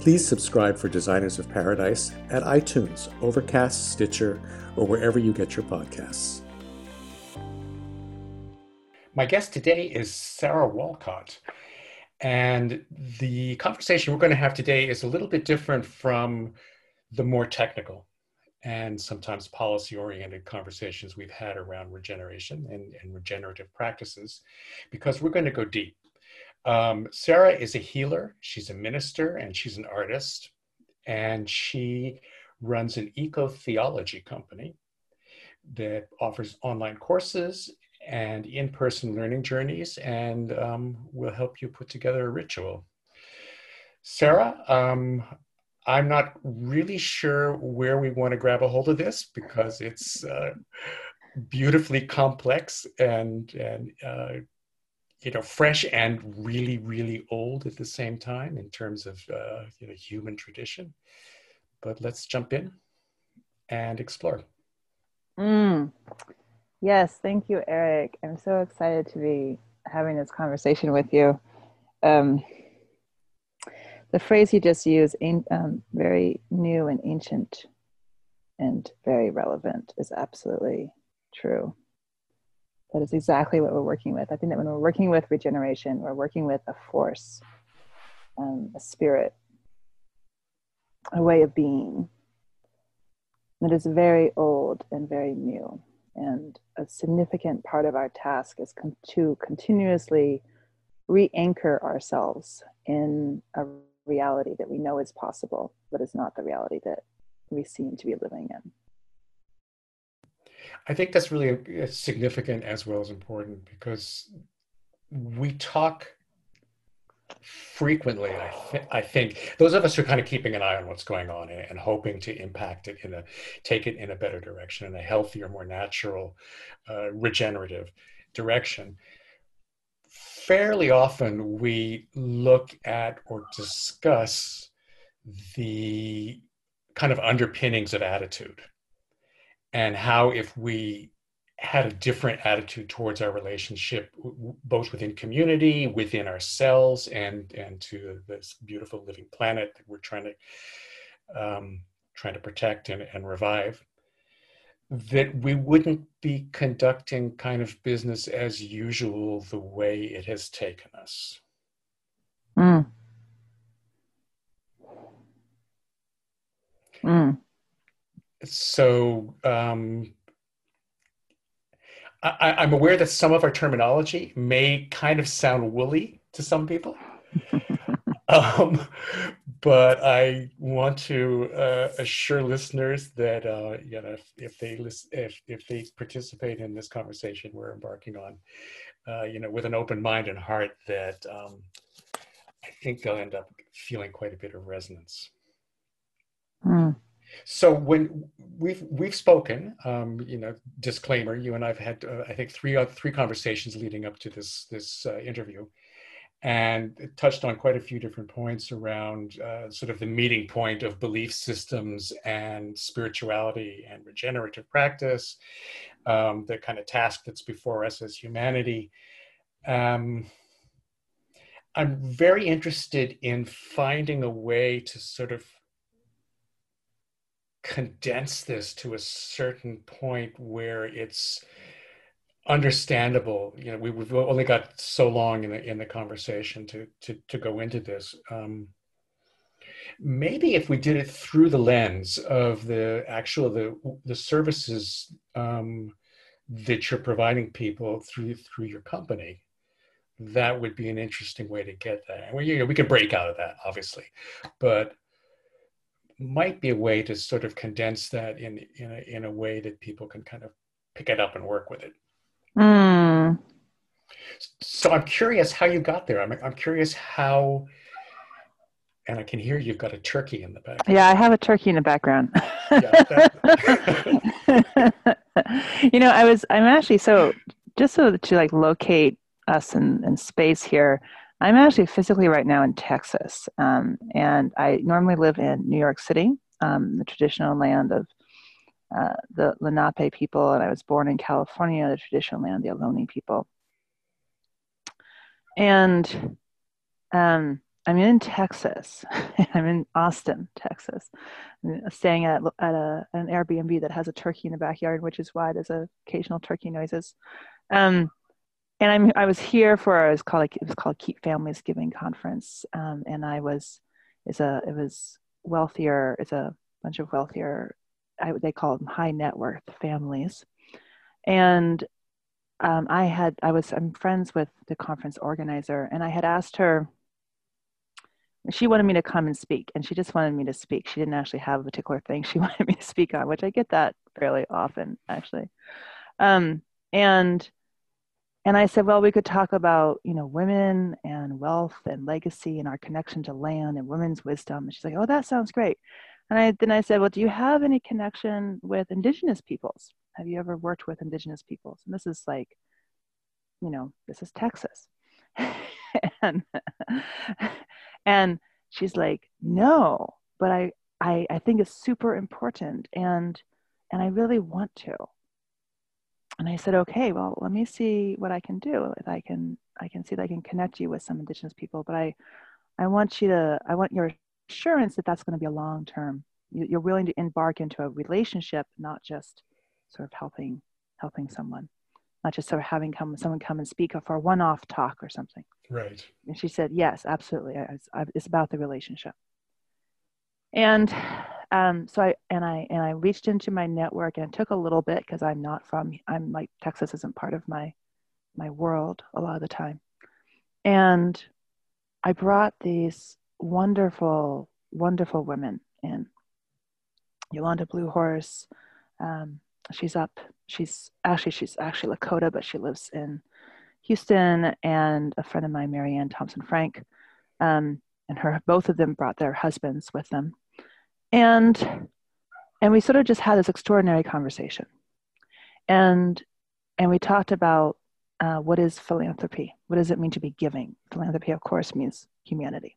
Please subscribe for Designers of Paradise at iTunes, Overcast, Stitcher, or wherever you get your podcasts. My guest today is Sarah Walcott. And the conversation we're going to have today is a little bit different from the more technical and sometimes policy oriented conversations we've had around regeneration and, and regenerative practices because we're going to go deep. Um, Sarah is a healer, she's a minister, and she's an artist. And she runs an eco theology company that offers online courses and in person learning journeys and um, will help you put together a ritual. Sarah, um, I'm not really sure where we want to grab a hold of this because it's uh, beautifully complex and, and uh, you know, fresh and really, really old at the same time in terms of uh, you know human tradition. But let's jump in and explore. Mm. Yes, thank you, Eric. I'm so excited to be having this conversation with you. Um, the phrase you just used, um, very new and ancient and very relevant, is absolutely true that is exactly what we're working with. I think that when we're working with regeneration, we're working with a force, um, a spirit, a way of being that is very old and very new. And a significant part of our task is con- to continuously re anchor ourselves in a reality that we know is possible, but is not the reality that we seem to be living in. I think that's really significant as well as important because we talk frequently I, th- I think those of us who are kind of keeping an eye on what's going on and, and, hoping to impact it in a take it in a better direction in a healthier more natural uh, regenerative direction fairly often we look at or discuss the kind of underpinnings of attitude and how if we had a different attitude towards our relationship both within community within ourselves and and to this beautiful living planet that we're trying to um, trying to protect and, and revive that we wouldn't be conducting kind of business as usual the way it has taken us mm. Mm so um, I, am aware that some of our terminology may kind of sound woolly to some people. um, but I want to uh, assure listeners that uh, you know if, if they listen, if if they participate in this conversation we're embarking on, uh, you know, with an open mind and heart, that um, I think they'll end up feeling quite a bit of resonance. Mm. So when we've we've spoken, um, you know, disclaimer. You and I've had, uh, I think, three uh, three conversations leading up to this this uh, interview, and touched on quite a few different points around uh, sort of the meeting point of belief systems and spirituality and regenerative practice, um, the kind of task that's before us as humanity. um, I'm very interested in finding a way to sort of condense this to a certain point where it's understandable. You know, we, have only got so long in the in the conversation to to to go into this. Um, maybe if we did it through the lens of the actual the the services um, that you're providing people through through your company, that would be an interesting way to get that. And we you know we can break out of that obviously, but might be a way to sort of condense that in in a, in a way that people can kind of pick it up and work with it. Mm. So I'm curious how you got there. I'm I'm curious how. And I can hear you've got a turkey in the back. Yeah, I have a turkey in the background. you know, I was I'm actually so just so that to like locate us in, in space here. I'm actually physically right now in Texas, um, and I normally live in New York City, um, the traditional land of uh, the Lenape people, and I was born in California, the traditional land of the Ohlone people. And um, I'm in Texas. I'm in Austin, Texas, I'm staying at at a, an Airbnb that has a turkey in the backyard, which is why there's occasional turkey noises. Um, and I'm I was here for it was called it was called Keep Families Giving Conference, um, and I was a it was wealthier it's a bunch of wealthier I, they call them high net worth families, and um, I had I was I'm friends with the conference organizer, and I had asked her. She wanted me to come and speak, and she just wanted me to speak. She didn't actually have a particular thing she wanted me to speak on, which I get that fairly often, actually. Um, and and I said, well, we could talk about, you know, women and wealth and legacy and our connection to land and women's wisdom. And she's like, oh, that sounds great. And I, then I said, well, do you have any connection with indigenous peoples? Have you ever worked with indigenous peoples? And this is like, you know, this is Texas. and, and she's like, no, but I, I, I think it's super important. And, and I really want to and I said, okay, well, let me see what I can do. If I can, I can see that I can connect you with some Indigenous people, but I, I want you to, I want your assurance that that's going to be a long term. You, are willing to embark into a relationship, not just sort of helping, helping someone, not just sort of having come someone come and speak for a one-off talk or something. Right. And she said, yes, absolutely. It's, it's about the relationship. And um, so I and I and I reached into my network and it took a little bit because I'm not from I'm like Texas isn't part of my my world a lot of the time. And I brought these wonderful, wonderful women in. Yolanda Bluehorse, um, she's up. She's actually she's actually Lakota, but she lives in Houston. And a friend of mine, Marianne Thompson Frank, um, and her both of them brought their husbands with them and and we sort of just had this extraordinary conversation. And and we talked about uh, what is philanthropy? What does it mean to be giving? Philanthropy of course means humanity.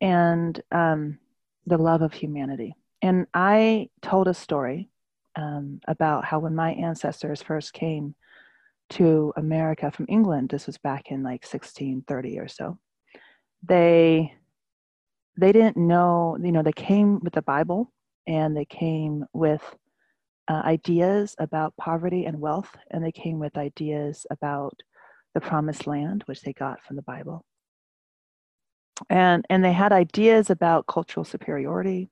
And um, the love of humanity. And i told a story um, about how when my ancestors first came to america from england this was back in like 1630 or so they they didn't know, you know, they came with the Bible and they came with uh, ideas about poverty and wealth, and they came with ideas about the promised land, which they got from the Bible. And, and they had ideas about cultural superiority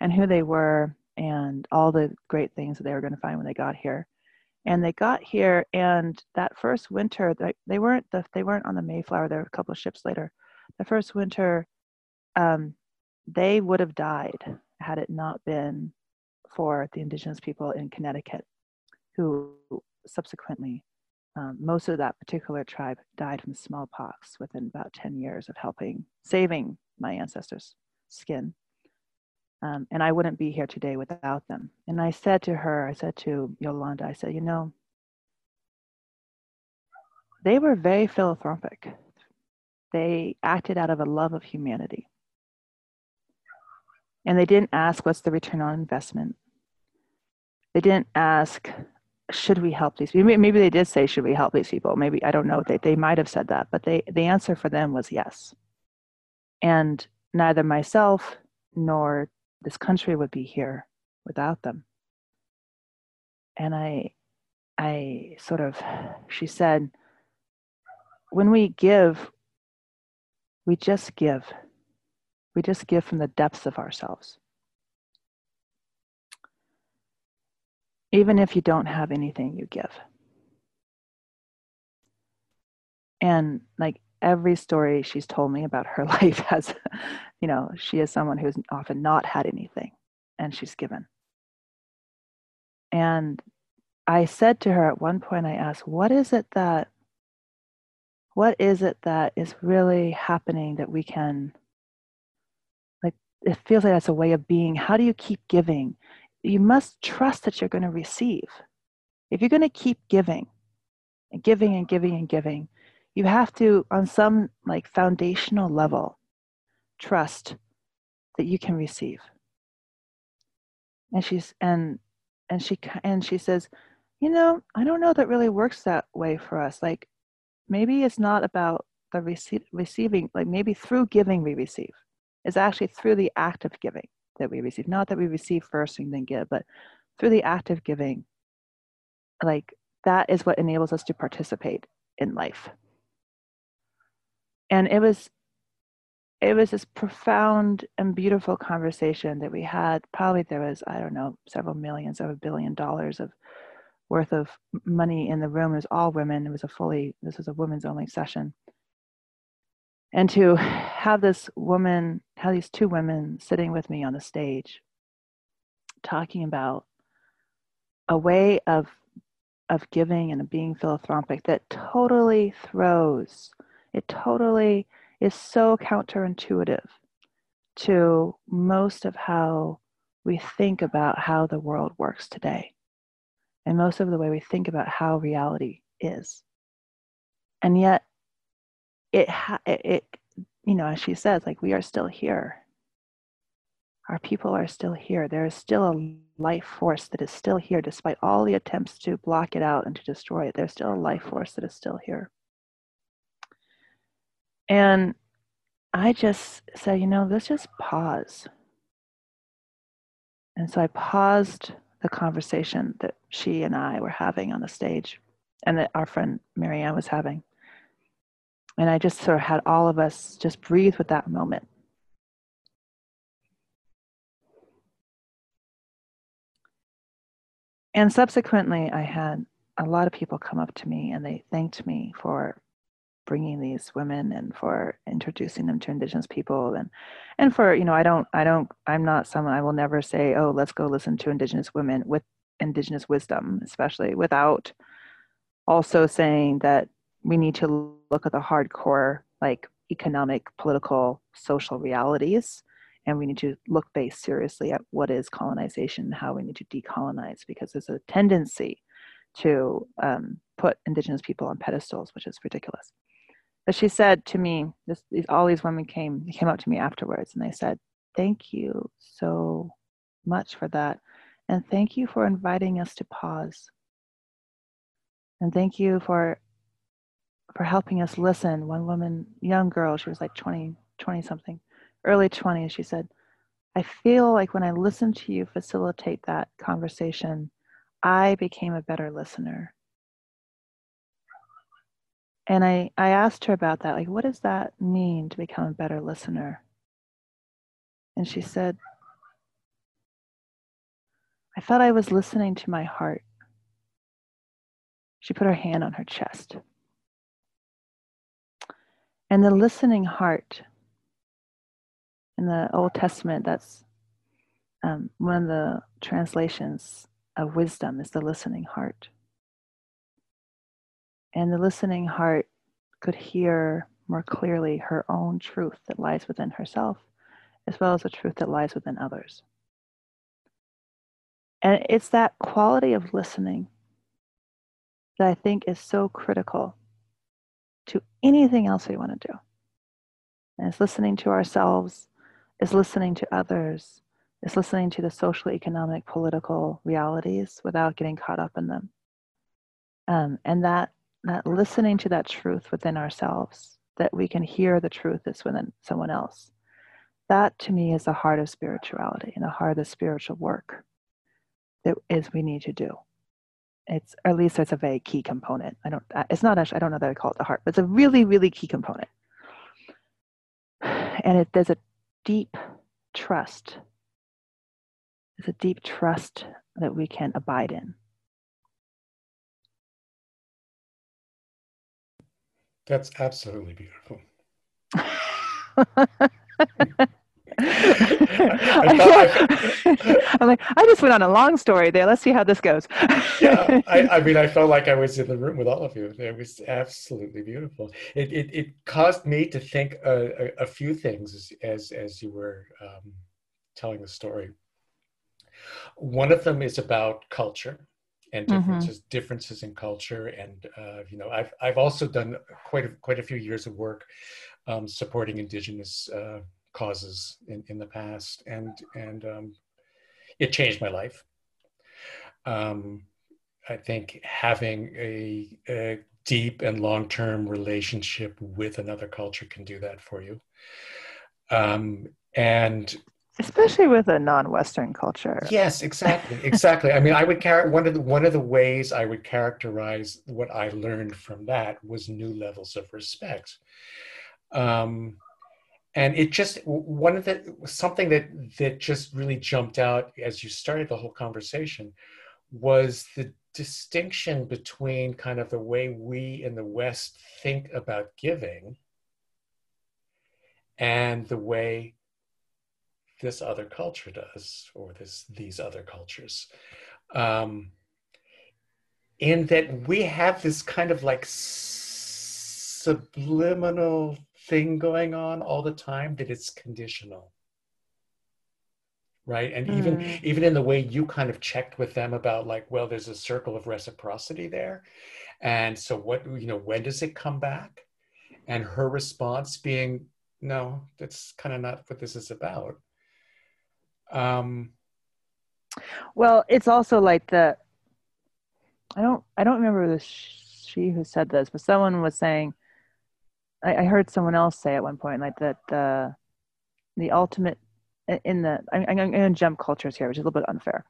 and who they were and all the great things that they were going to find when they got here. And they got here, and that first winter, they, they weren't the, they weren't on the Mayflower. There were a couple of ships later. The first winter, um, they would have died had it not been for the indigenous people in Connecticut, who subsequently, um, most of that particular tribe died from smallpox within about 10 years of helping saving my ancestors' skin. Um, and I wouldn't be here today without them. And I said to her, I said to Yolanda, I said, you know, they were very philanthropic. They acted out of a love of humanity. And they didn't ask, what's the return on investment? They didn't ask, should we help these people? Maybe they did say, should we help these people? Maybe, I don't know, they, they might have said that, but they, the answer for them was yes. And neither myself nor this country would be here without them. And I, I sort of, she said, when we give, we just give. We just give from the depths of ourselves. Even if you don't have anything, you give. And like every story she's told me about her life has, you know, she is someone who's often not had anything and she's given. And I said to her at one point, I asked, what is it that, what is it that is really happening that we can, it feels like that's a way of being. How do you keep giving? you must trust that you're going to receive. If you're going to keep giving and giving and giving and giving, you have to, on some like foundational level, trust that you can receive. And she's and and she and she says, you know, I don't know that really works that way for us. Like maybe it's not about the rece- receiving, like maybe through giving we receive. It's actually through the act of giving that we receive. Not that we receive first and then give, but through the act of giving, like that is what enables us to participate in life. And it was it was this profound and beautiful conversation that we had. Probably there was, I don't know, several millions of a billion dollars of worth of money in the room. It was all women. It was a fully, this was a women's only session and to have this woman have these two women sitting with me on the stage talking about a way of of giving and being philanthropic that totally throws it totally is so counterintuitive to most of how we think about how the world works today and most of the way we think about how reality is. And yet it, it, you know, as she says, like we are still here. Our people are still here. There is still a life force that is still here, despite all the attempts to block it out and to destroy it. There's still a life force that is still here. And I just said, you know, let's just pause. And so I paused the conversation that she and I were having on the stage and that our friend Marianne was having. And I just sort of had all of us just breathe with that moment. And subsequently, I had a lot of people come up to me and they thanked me for bringing these women and for introducing them to indigenous people and and for you know i don't i don't i'm not someone i will never say oh let's go listen to indigenous women with indigenous wisdom especially without also saying that we need to look at the hardcore like economic political social realities and we need to look based seriously at what is colonization and how we need to decolonize because there's a tendency to um, put indigenous people on pedestals which is ridiculous. But she said to me this, these, all these women came came up to me afterwards and they said thank you so much for that and thank you for inviting us to pause. And thank you for for helping us listen. One woman, young girl, she was like 20, 20 something, early 20s, she said, I feel like when I listened to you facilitate that conversation, I became a better listener. And I, I asked her about that, like, what does that mean to become a better listener? And she said, I thought I was listening to my heart. She put her hand on her chest. And the listening heart in the Old Testament, that's um, one of the translations of wisdom is the listening heart. And the listening heart could hear more clearly her own truth that lies within herself, as well as the truth that lies within others. And it's that quality of listening that I think is so critical anything else we want to do. And it's listening to ourselves, is listening to others, is listening to the social, economic, political realities without getting caught up in them. um, and that that listening to that truth within ourselves that we can hear the truth that's within someone else that to me is the heart of spirituality and the heart of the spiritual work that is we need to do it's or at least it's a very key component. I don't it's not actually i don't know that i call it the heart but it's a really really key component. And it, there's a deep trust. There's a deep trust that we can abide in. That's absolutely beautiful. I am like, I just went on a long story there. Let's see how this goes. yeah, I, I, mean, I felt like I was in the room with all of you. It was absolutely beautiful. It it, it caused me to think a, a, a few things as as you were um, telling the story. One of them is about culture and mm-hmm. differences mm-hmm. differences in culture and uh, you know I've I've also done quite a, quite a few years of work um, supporting indigenous uh, causes in, in the past and and um, it changed my life. Um, I think having a, a deep and long term relationship with another culture can do that for you. Um, and especially with a non-western culture yes exactly exactly i mean i would carry one of the one of the ways i would characterize what i learned from that was new levels of respect um and it just one of the something that that just really jumped out as you started the whole conversation was the distinction between kind of the way we in the west think about giving and the way this other culture does, or this these other cultures. Um, in that we have this kind of like subliminal thing going on all the time that it's conditional. Right? And mm. even even in the way you kind of checked with them about like well there's a circle of reciprocity there. And so what you know when does it come back? And her response being no that's kind of not what this is about. Um, well, it's also like the I don't I don't remember the she who said this, but someone was saying I, I heard someone else say at one point like that the the ultimate in the I'm, I'm going to jump cultures here, which is a little bit unfair,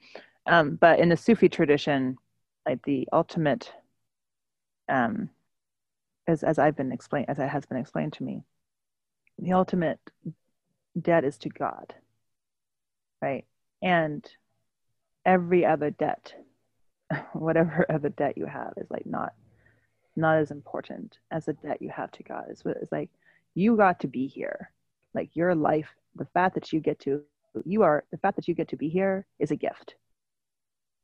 um, but in the Sufi tradition, like the ultimate, um, as as I've been explained, as it has been explained to me, the ultimate debt is to God right? And every other debt, whatever other debt you have, is like not not as important as the debt you have to God. It's, it's like you got to be here. Like your life, the fact that you get to you are the fact that you get to be here is a gift.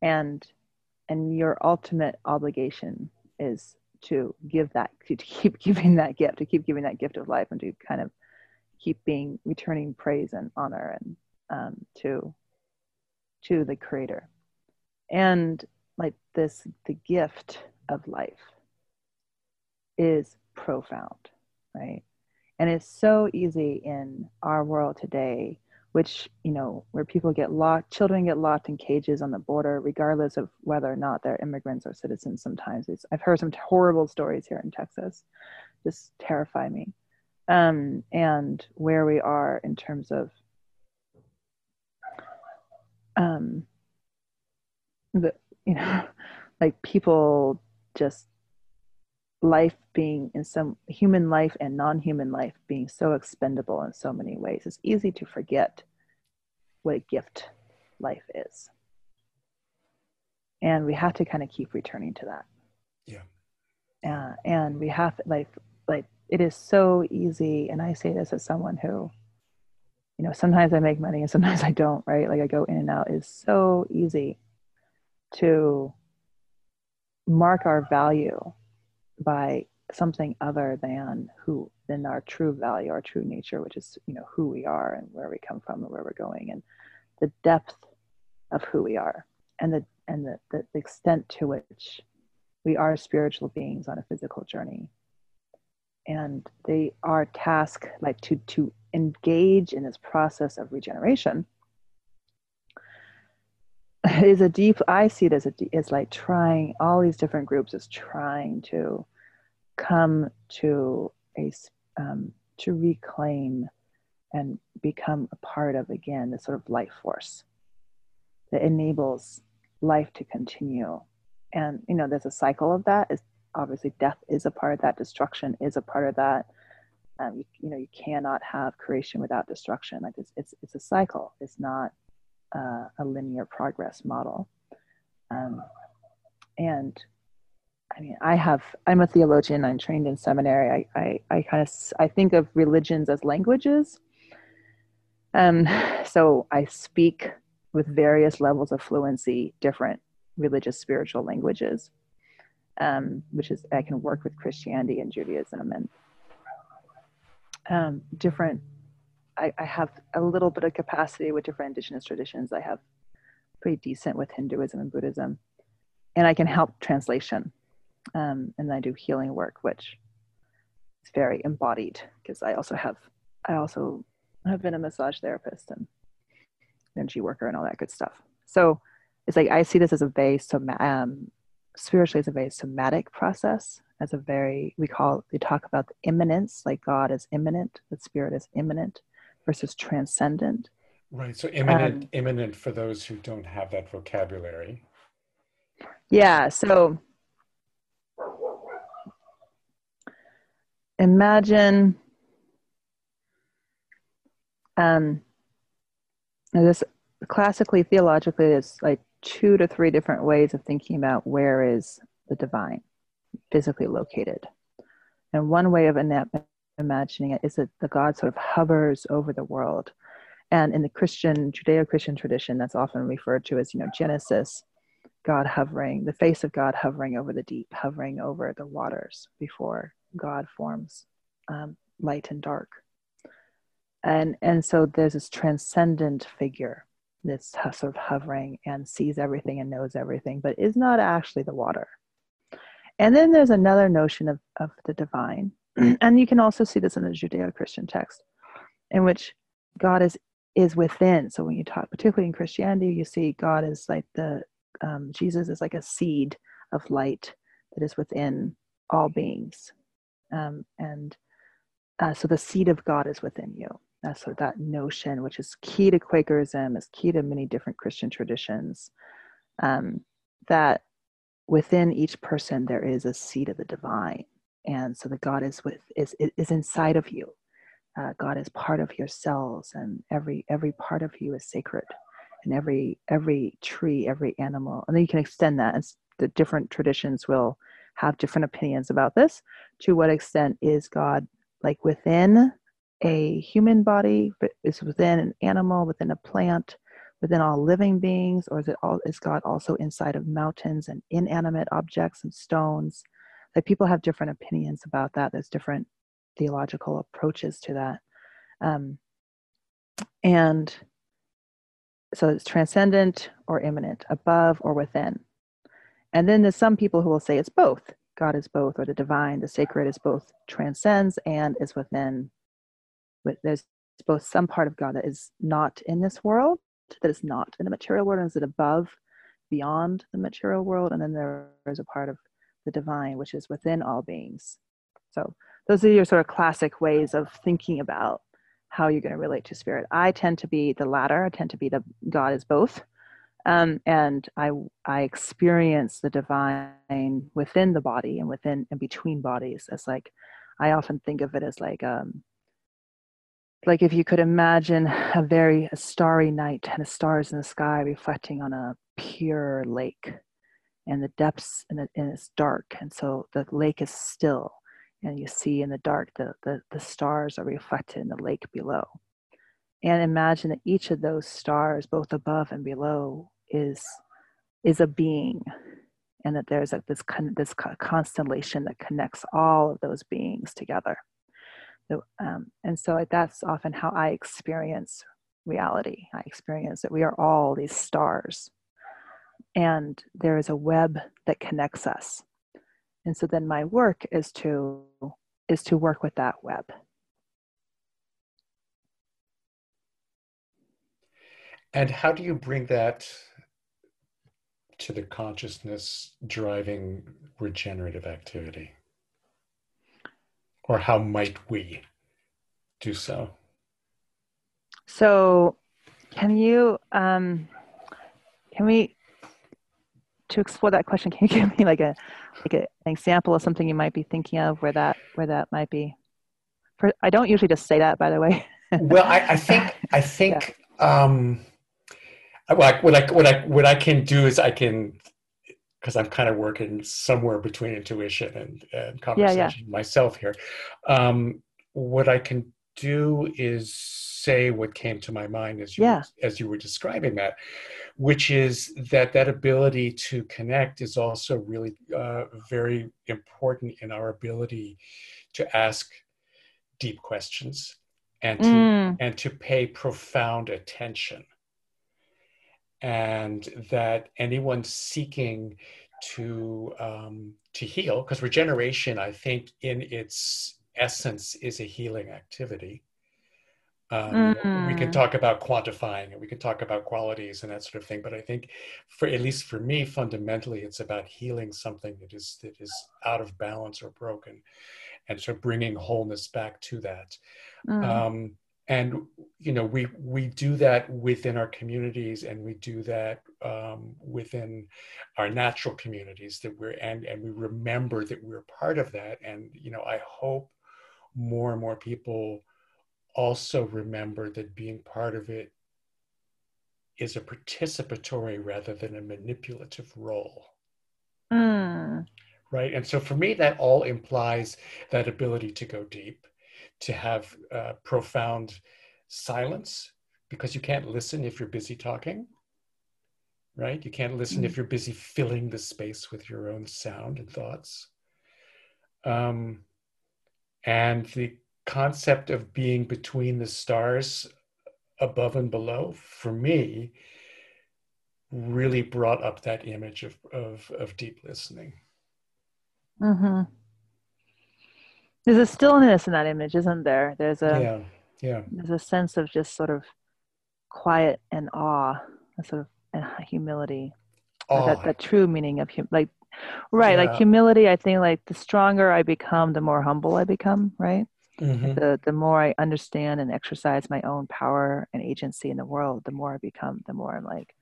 And and your ultimate obligation is to give that to keep giving that gift, to keep giving that gift of life and to kind of keep being returning praise and honor and um, to to the creator and like this the gift of life is profound right? And it's so easy in our world today which you know where people get locked children get locked in cages on the border regardless of whether or not they're immigrants or citizens sometimes. It's, i've heard some horrible stories here in texas. Just terrify me. Um, and where we are in terms of um the you know like people just life being in some human life and non-human life being so expendable in so many ways it's easy to forget what a gift life is. And we have to kind of keep returning to that. Yeah. Uh, and we have like like it is so easy and i say this as someone who you know sometimes i make money and sometimes i don't right? Like i go in and out. It's so easy to mark our value by something other than who than our true value our true nature which is you know who we are and where we come from and where we're going and the depth of who we are and the and the, the, extent to which we are spiritual beings on a physical journey. And they are tasked like to to engage in this process of regeneration is a deep i see it as a it's like trying all these different groups is trying to come to a um, to reclaim and become a part of again the sort of life force that enables life to continue. And you know there's a cycle of that. Is obviously death is a part of that. Destruction is a part of that. Um, you, you know you cannot have creation without destruction. Like it's it's, it's a cycle. It's not uh, a linear progress model. Um, and I mean, I have, I'm a theologian, I'm trained in seminary. I, I, I kind of, I think of religions as languages. Um, so I speak with various levels of fluency, different religious spiritual languages, um, which is, I can work with Christianity and Judaism and um, different I, I have a little bit of capacity with different indigenous traditions. I have pretty decent with Hinduism and Buddhism, and I can help translation. Um, and I do healing work, which is very embodied because I also have I also have been a massage therapist and energy worker and all that good stuff. So it's like I see this as a very um, spiritually as a very somatic process, as a very we call we talk about the immanence, like God is immanent, the spirit is immanent, versus transcendent. Right. So immanent, um, immanent for those who don't have that vocabulary. Yeah. So imagine um, this classically theologically there's like two to three different ways of thinking about where is the divine physically located and one way of imagining it is that the God sort of hovers over the world. And in the Christian, Judeo Christian tradition, that's often referred to as, you know, Genesis, God hovering, the face of God hovering over the deep, hovering over the waters before God forms um, light and dark. And, and so there's this transcendent figure that's sort of hovering and sees everything and knows everything, but is not actually the water. And then there's another notion of, of the divine, and you can also see this in the Judeo-Christian text, in which God is is within. So when you talk, particularly in Christianity, you see God is like the um, Jesus is like a seed of light that is within all beings, um, and uh, so the seed of God is within you. Sort of that notion, which is key to Quakerism, is key to many different Christian traditions. Um, that within each person there is a seed of the divine and so the god is with is is inside of you uh, god is part of your cells and every every part of you is sacred and every every tree every animal and then you can extend that and the different traditions will have different opinions about this to what extent is god like within a human body is within an animal within a plant within all living beings or is it all is god also inside of mountains and inanimate objects and stones Like people have different opinions about that. There's different theological approaches to that. Um, and so it's transcendent or immanent, above or within. And then there's some people who will say it's both. God is both, or the divine, the sacred is both transcends and is within. But There's both some part of God that is not in this world, that is not in the material world, and is it above, beyond the material world, and then there is a part of the divine, which is within all beings. So those are your sort of classic ways of thinking about how you're going to relate to spirit. I tend to be the latter. I tend to be the God is both. Um, and I I experience the divine within the body and within and between bodies as like I often think of it as like um like if you could imagine a very a starry night and the stars in the sky reflecting on a pure lake and the depths and, it's dark and so the lake is still and you see in the dark the, the, the stars are reflected in the lake below and imagine that each of those stars both above and below is is a being and that there's like this con- this constellation that connects all of those beings together. So, um, and so that's often how i experience reality. I experience that we are all these stars and there is a web that connects us. And so then my work is to is to work with that web and how do you bring that to the consciousness driving regenerative activity? Or how might we do so? So, can you, um, can we, to explore that question, can you give me like a, like a, an example of something you might be thinking of where that, where that might be? For, I don't usually just say that, by the way. well, I, I think, I think, yeah. um, what I what I what I can do is I can because I'm kind of working somewhere between intuition and, and conversation yeah, yeah. myself here. Um, what I can do is say what came to my mind as you yeah. as you were describing that, which is that that ability to connect is also really uh, very important in our ability to ask deep questions and to mm. and to pay profound attention and that anyone seeking to um, to heal, because regeneration, I think, in its essence, is a healing activity. Um, mm-hmm. We can mm. talk about quantifying and we can talk about qualities and that sort of thing, but I think, for at least for me, fundamentally, it's about healing something that is that is out of balance or broken, and so bringing wholeness back to that. Mm. Um, and you know we we do that within our communities and we do that um, within our natural communities that we're and and we remember that we're part of that. And you know i hope more and more people also remember that being part of it is a participatory rather than a manipulative role. Mm. right? And so for me that all implies that ability to go deep to have uh, profound silence because you can't listen if you're busy talking right you can't listen mm-hmm. if you're busy filling the space with your own sound and thoughts um, and the concept of being between the stars above and below for me really brought up that image of of, of deep listening mm-hmm. There's a stillness in that image, isn't there? There's a yeah, yeah. There's a sense of just sort of quiet and awe, a sort of and humility. Oh. That that true meaning of hum, like right, yeah. like humility. I think like the stronger I become, the more humble I become. Right. Mm-hmm. The the more I understand and exercise my own power and agency in the world, the more I become, the more I'm like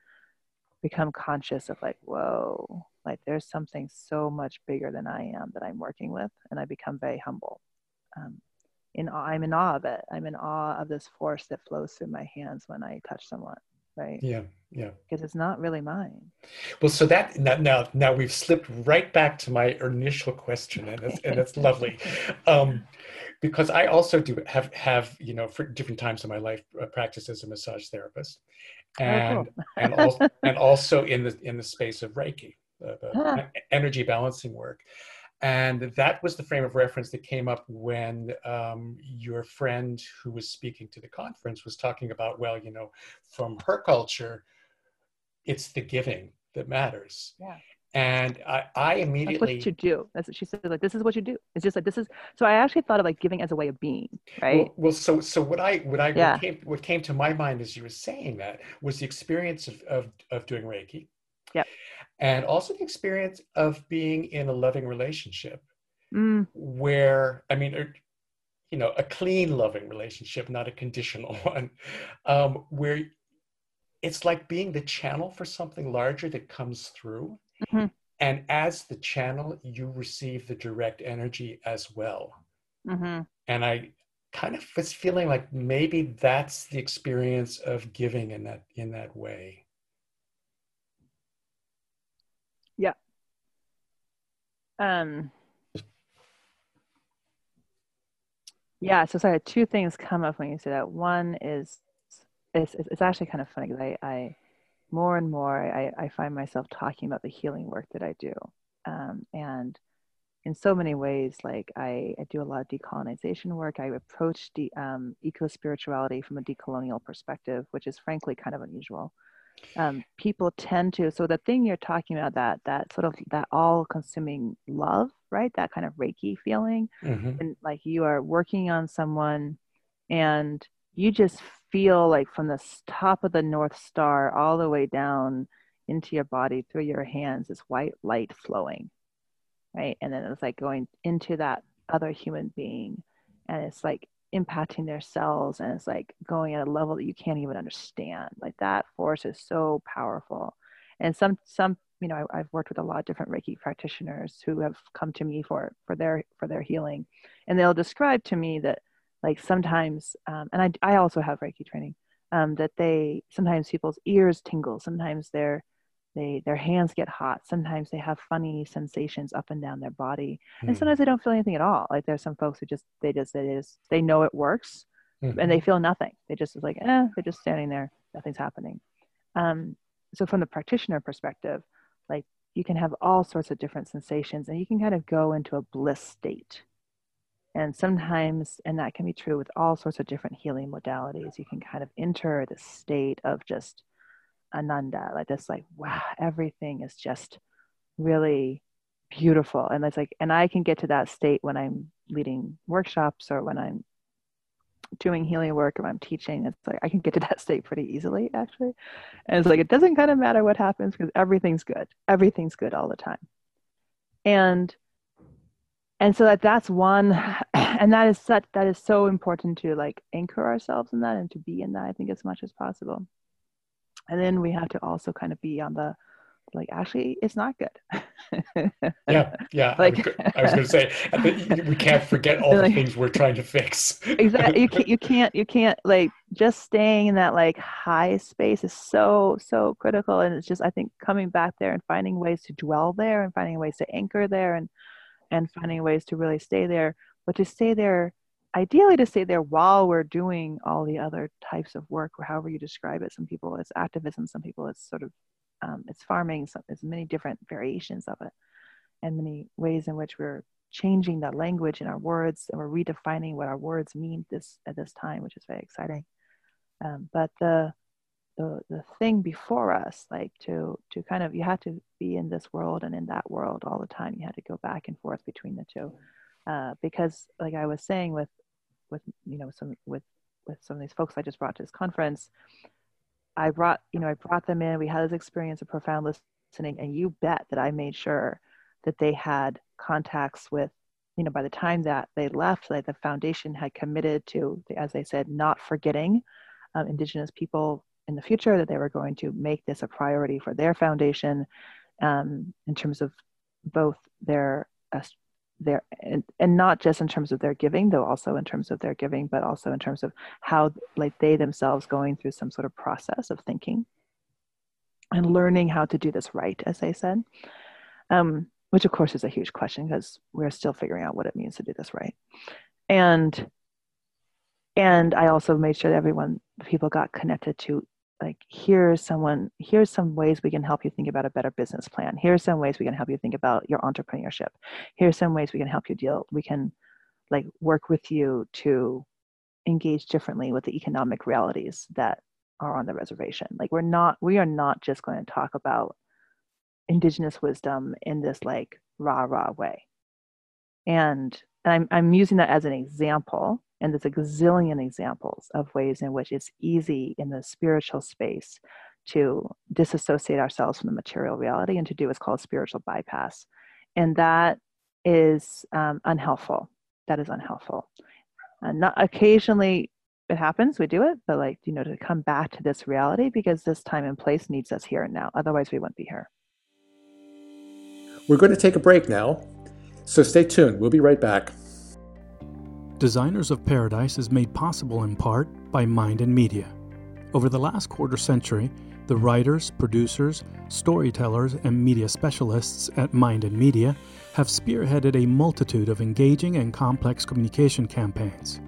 become conscious of like, whoa, like there's something so much bigger than I am that I'm working with, and I become very humble. Um, in I'm in awe of it. I'm in awe of this force that flows through my hands when I touch someone. Right. Yeah. Yeah. Because it's not really mine. Well, so that now now we've slipped right back to my initial question, and it's and it's lovely, um, because I also do have have you know for different times in my life uh, practice as a massage therapist, and oh, cool. and also and also in the in the space of Reiki the, energy balancing work. And that was the frame of reference that came up when um, your friend who was speaking to the conference was talking about, well, you know, from her culture, it's the giving that matters. Yeah. And I, I immediately. That's what you do. That's what she said. Like, this is what you do. It's just like, this is. So I actually thought of like giving as a way of being, right? Well, well so, so what I, what I, yeah. what, came, what came to my mind as you were saying that was the experience of, of, of doing Reiki. Yeah and also the experience of being in a loving relationship mm. where i mean er, you know a clean loving relationship not a conditional one um, where it's like being the channel for something larger that comes through mm-hmm. and as the channel you receive the direct energy as well mm-hmm. and i kind of was feeling like maybe that's the experience of giving in that in that way Um, yeah, so sorry, two things come up when you say that. One is it's it's actually kind of funny because I, I more and more I, I find myself talking about the healing work that I do. Um, and in so many ways, like I, I do a lot of decolonization work. I approach de, um, eco spirituality from a decolonial perspective, which is frankly kind of unusual um, people tend to so the thing you're talking about that that sort of that all consuming love right that kind of reiki feeling mm-hmm. and like you are working on someone and you just feel like from the top of the north star all the way down into your body through your hands, this white light flowing, right? And then it's like going into that other human being, and it's like impacting their cells, and it's like going at a level that you can't even understand. Like that force is so powerful, and some some you know I, have worked with a lot of different Reiki practitioners who have come to me for for their for their healing, and they'll describe to me that like sometimes, um, and I I also have Reiki training, um, that they sometimes people's ears tingle, sometimes their they their hands get hot, sometimes they have funny sensations up and down their body, mm. and hmm. sometimes they don't feel anything at all. Like there's some folks who just they just they just they know it works, mm-hmm. and they feel nothing. They just is like eh, they're just standing there, nothing's happening. Um, so from the practitioner perspective like you can have all sorts of different sensations and you can kind of go into a bliss state and sometimes and that can be true with all sorts of different healing modalities you can kind of enter the state of just ananda like this like wow everything is just really beautiful and it's like and i can get to that state when i'm leading workshops or when i'm doing healing work or I'm teaching, it's like I can get to that state pretty easily, actually. And it's like it doesn't kind of matter what happens because everything's good. Everything's good all the time. And and so that that's one and that is such that is so important to like anchor ourselves in that and to be in that, I think, as much as possible. And then we have to also kind of be on the like actually it's not good. Yeah yeah like i was, going to say we can't forget all like, the things we're trying to fix. Exactly you can't, you can't you can't like just staying in that like high space is so so critical. And it's just i think coming back there and finding ways to dwell there and finding ways to anchor there and and finding ways to really stay there. But to stay there ideally to stay there while we're doing all the other types of work or however you describe it. Some people it's activism some people it's sort of um, it's farming so there's many different variations of it and many ways in which we're changing the language in our words and we're redefining what our words mean this at this time which is very exciting. Um, but the, the the thing before us like to to kind of you had to be in this world and in that world all the time. You had to go back and forth between the two. Uh, because like i was saying with with you know some with with some of these folks i just brought to this conference I brought, you know, I brought them in. We had this experience of profound listening, and you bet that I made sure that they had contacts with, you know, by the time that they left, like the foundation had committed to, as they said, not forgetting um, Indigenous people in the future. That they were going to make this a priority for their foundation, um, in terms of both their uh, their and, and not just in terms of their giving though also in terms of their giving but also in terms of how like they themselves going through some sort of process of thinking and learning how to do this right as they said. Um, which of course is a huge question because we're still figuring out what it means to do this right. And and i also made sure that everyone people got connected to like here's someone here's some ways we can help you think about a better business plan. Here's some ways we can help you think about your entrepreneurship. Here's some ways we can help you deal we can like work with you to engage differently with the economic realities that are on the reservation. Like we're not we are not just going to talk about indigenous wisdom in this like rah rah way. And, and I'm, I'm using that as an example and there's a gazillion examples of ways in which it's easy in the spiritual space to disassociate ourselves from the material reality and to do what's called spiritual bypass. And that is um, unhelpful. That is unhelpful. And not occasionally it happens, we do it, but like, you know, to come back to this reality because this time and place needs us here and now. Otherwise, we wouldn't be here. We're going to take a break now. So stay tuned. We'll be right back. Designers of Paradise is made possible in part by Mind and Media. Over the last quarter century, the writers, producers, storytellers, and media specialists at Mind and Media have spearheaded a multitude of engaging and complex communication campaigns.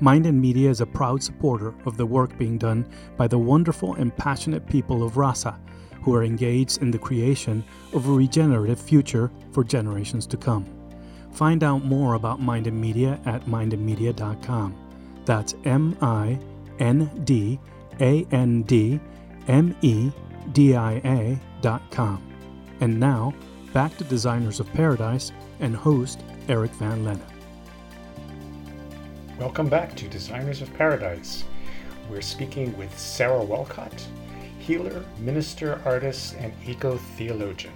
Mind and Media is a proud supporter of the work being done by the wonderful and passionate people of Rasa, who are engaged in the creation of a regenerative future for generations to come. Find out more about Mind and Media at mindandmedia.com. That's M I N D A N D M E D I A.com. And now, back to Designers of Paradise and host Eric Van Lenne. Welcome back to Designers of Paradise. We're speaking with Sarah Walcott, healer, minister, artist, and eco theologian.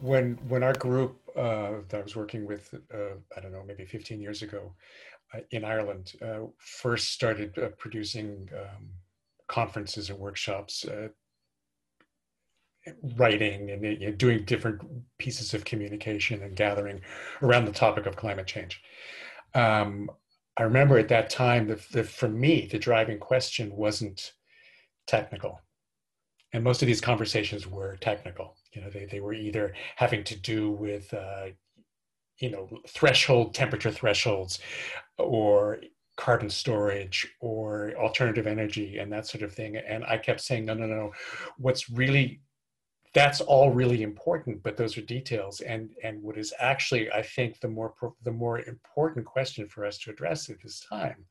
When when our group uh, that I was working with, uh, I don't know, maybe 15 years ago uh, in Ireland, uh, first started producing um, conferences and workshops, writing and you know, doing different pieces of communication and gathering around the topic of climate change. Um, I remember at that time that, for me, the driving question wasn't technical. And most of these conversations were technical. You know, they, they were either having to do with, uh, you know, threshold, temperature thresholds, or carbon storage or alternative energy and that sort of thing. And I kept saying, no, no, no. What's really that's all really important but those are details and and what is actually i think the more the more important question for us to address at this time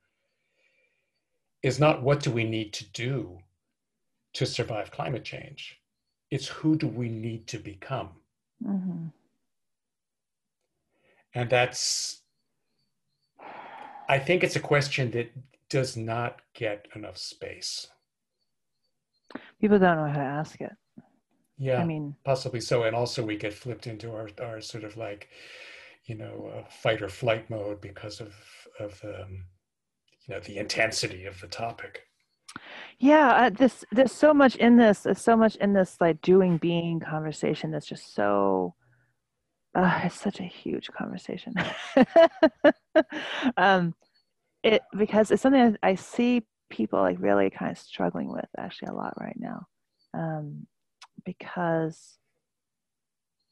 is not what do we need to do to survive climate change it's who do we need to become mm-hmm. and that's i think it's a question that does not get enough space people don't know how to ask it yeah, I mean, possibly so. And also, we get flipped into our, our sort of like, you know, uh, fight or flight mode because of of um, you know the intensity of the topic. Yeah, uh, this there's so much in this. There's so much in this like doing being conversation that's just so. Uh, it's such a huge conversation. um, it because it's something I see people like really kind of struggling with actually a lot right now. Um, because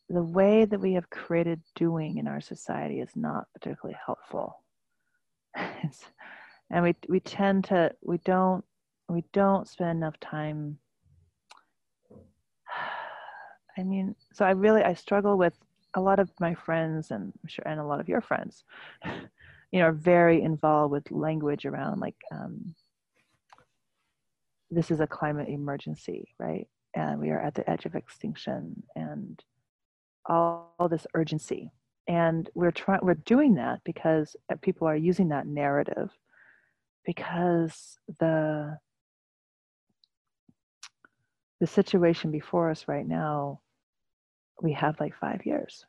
the way that we have created doing in our society is not particularly helpful. and we we tend to we don't we don't spend enough time I mean, so I really I struggle with a lot of my friends and I'm sure and a lot of your friends, you know, are very involved with language around like um, this is a climate emergency, right? and we are at the edge of extinction and all, all this urgency and we're trying we're doing that because uh, people are using that narrative because the the situation before us right now we have like five years.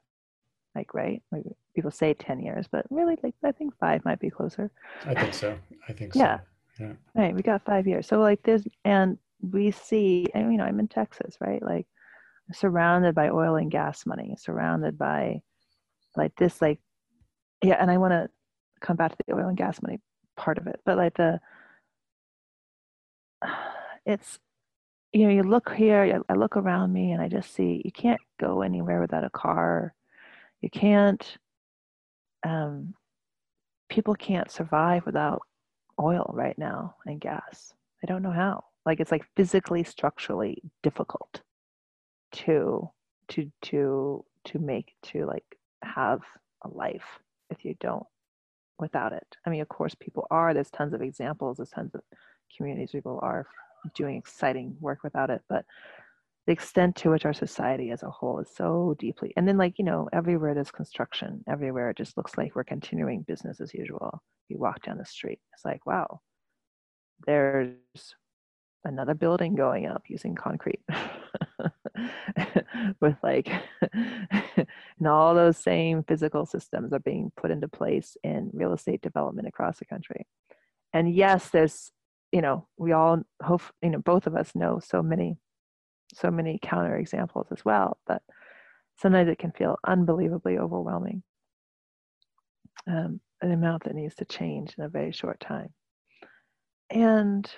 Like right? Like people say 10 years but really like i think five might be closer. I think so. I think yeah. so. Yeah. Right we got five years. So like there's and we see, and you know, I'm in Texas, right? Like surrounded by oil and gas money, surrounded by like this, like, yeah, and I want to come back to the oil and gas money part of it, but like the, it's, you know, you look here, I look around me and I just see you can't go anywhere without a car. You can't, um, people can't survive without oil right now and gas. I don't know how like it's like physically structurally difficult to to to to make to like have a life if you don't without it i mean of course people are there's tons of examples there's tons of communities people are doing exciting work without it but the extent to which our society as a whole is so deeply and then like you know everywhere there's construction everywhere it just looks like we're continuing business as usual. You walk down the street it's like wow there's another building going up using concrete with like and all those same physical systems are being put into place in real estate development across the country. And yes there's you know we all hope you know both of us know so many so many counter examples as well but sometimes it can feel unbelievably overwhelming um, an amount that needs to change in a very short time. And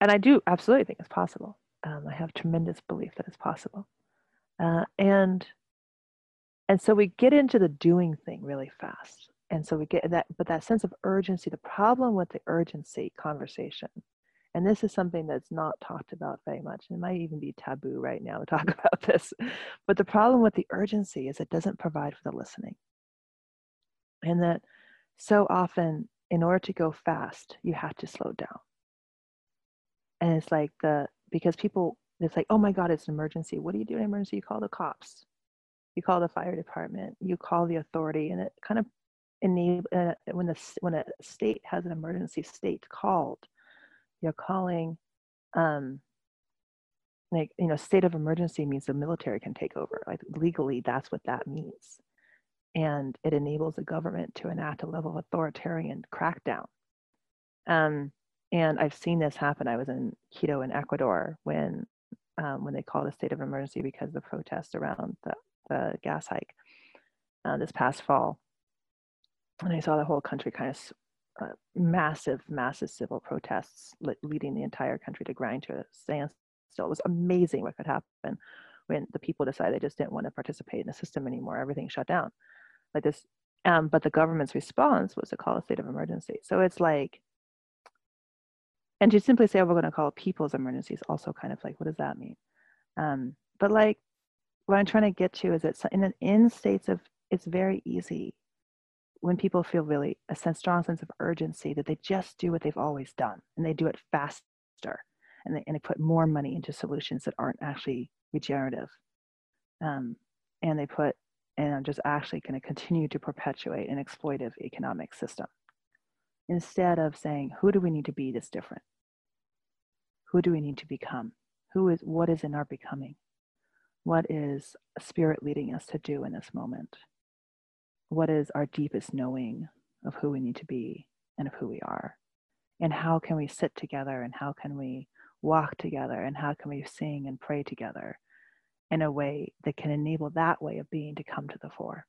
and I do absolutely think it's possible. Um, I have tremendous belief that it's possible, uh, and and so we get into the doing thing really fast, and so we get that. But that sense of urgency. The problem with the urgency conversation, and this is something that's not talked about very much. It might even be taboo right now to talk about this. But the problem with the urgency is it doesn't provide for the listening, and that so often, in order to go fast, you have to slow down and it's like the because people it's like oh my god it's an emergency what do you do in an emergency you call the cops you call the fire department you call the authority and it kind of enable uh, when the when a state has an emergency state called you're calling um, like you know state of emergency means the military can take over like legally that's what that means. And it enables the government to enact a level of authoritarian crackdown. Um, and i've seen this happen. I was in quito in ecuador when um, when they called a state of emergency because of the protests around the, the gas hike uh, this past fall and i saw the whole country kind of uh, massive massive civil protests leading the entire country to grind to a standstill. It was amazing what could happen when the people decided they just didn't want to participate in the system anymore. Everything shut down like this. Um, but the government's response was to call a state of emergency. So it's like, and to simply say, oh, we're going to call people's emergencies also kind of like, what does that mean? Um, but like, what I'm trying to get to is that in, in states of, it's very easy when people feel really a sense, strong sense of urgency that they just do what they've always done and they do it faster and they, and they put more money into solutions that aren't actually regenerative. Um, and they put, and are just actually going to continue to perpetuate an exploitive economic system. Instead of saying, who do we need to be that's different? Who do we need to become? Who is, what is in our becoming? What is spirit leading us to do in this moment? What is our deepest knowing of who we need to be and of who we are? And how can we sit together and how can we walk together and how can we sing and pray together in a way that can enable that way of being to come to the fore?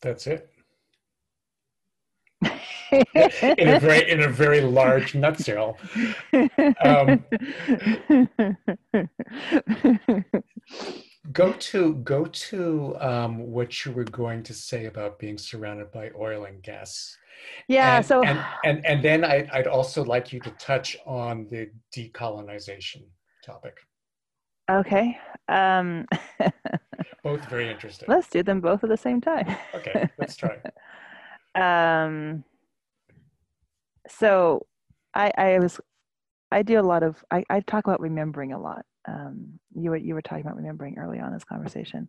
That's it. In a very in a very large nutshell. Um, go to go to um, what you were going to say about being surrounded by oil and gas. Yeah and, so and, and and then I, i'd also like you to touch on the decolonization topic. Okay um both very interesting. let's do them both at the same time. Okay let's try. Um so i i was i do a lot of i, I talk about remembering a lot um, you were you were talking about remembering early on in this conversation.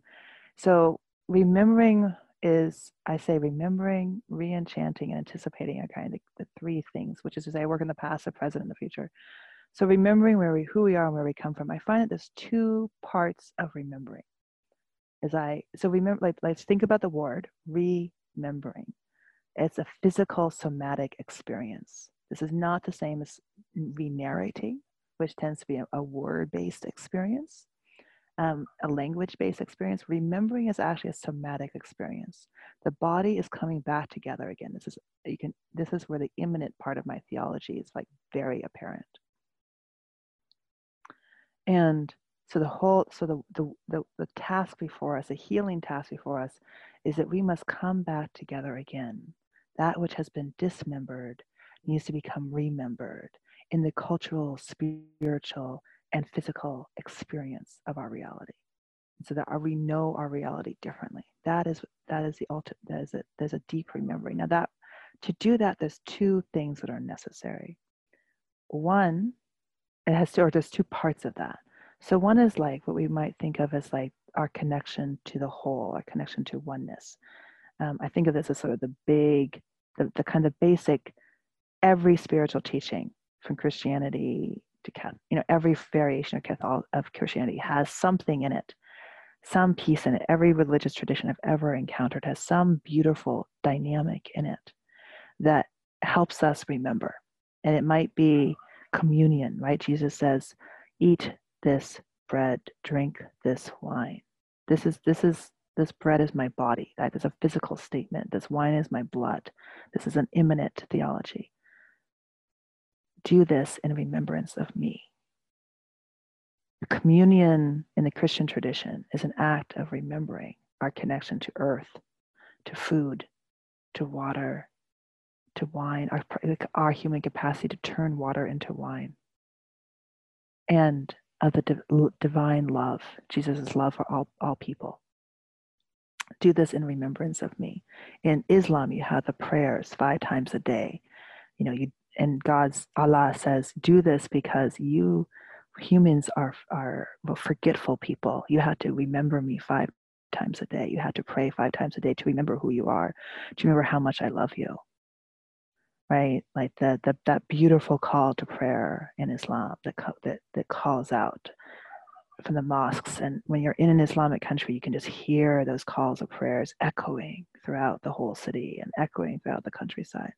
So remembering is I say remembering, re-enchanting, and anticipating are kind of the, the, three things, which is to say I work in the past, the present, and the future. So remembering where we who we are and where we come from. I find that there's two parts of remembering. As I so remember like let's think about the word remembering. It's a physical somatic experience. This is not the same as re-narrating which tends to be a, a word based experience, um, a language based experience. Remembering is actually a somatic experience. The body is coming back together again. This is you can. This is where the immanent part of my theology is like very apparent. And so the whole, so the, the, the, the task before us, the healing task before us, is that we must come back together again. That which has been dismembered needs to become remembered in the cultural, spiritual, and physical experience of our reality. So that our, we know our reality differently. That is that is the ultimate. That is a, there's a deep remembering. Now that to do that, there's two things that are necessary. One, it has to, or there's two parts of that. So one is like what we might think of as like our connection to the whole, our connection to oneness. Um, I think of this as sort of the big, the, the kind of basic, every spiritual teaching from Christianity to you know every variation of Catholic of Christianity has something in it, some piece in it. Every religious tradition I've ever encountered has some beautiful dynamic in it that helps us remember. And it might be communion, right? Jesus says, "Eat this bread, drink this wine." This is this is this bread is my body. That is a physical statement. This wine is my blood. This is an immanent theology do this in remembrance of me. Communion in the Christian tradition is an act of remembering our connection to earth, to food, to water, to wine, our, our human capacity to turn water into wine, and of the div- divine love, Jesus' love for all, all people. Do this in remembrance of me. In Islam, you have the prayers five times a day. You know, you and God's Allah says, do this because you humans are are forgetful people. You have to remember me five times a day. You have to pray five times a day to remember who you are, to remember how much I love you. right? Like the, the that beautiful call to prayer in Islam that that that calls out from the mosques. And when you're in an Islamic country, you can just hear those calls of prayers echoing throughout the whole city and echoing throughout the countryside.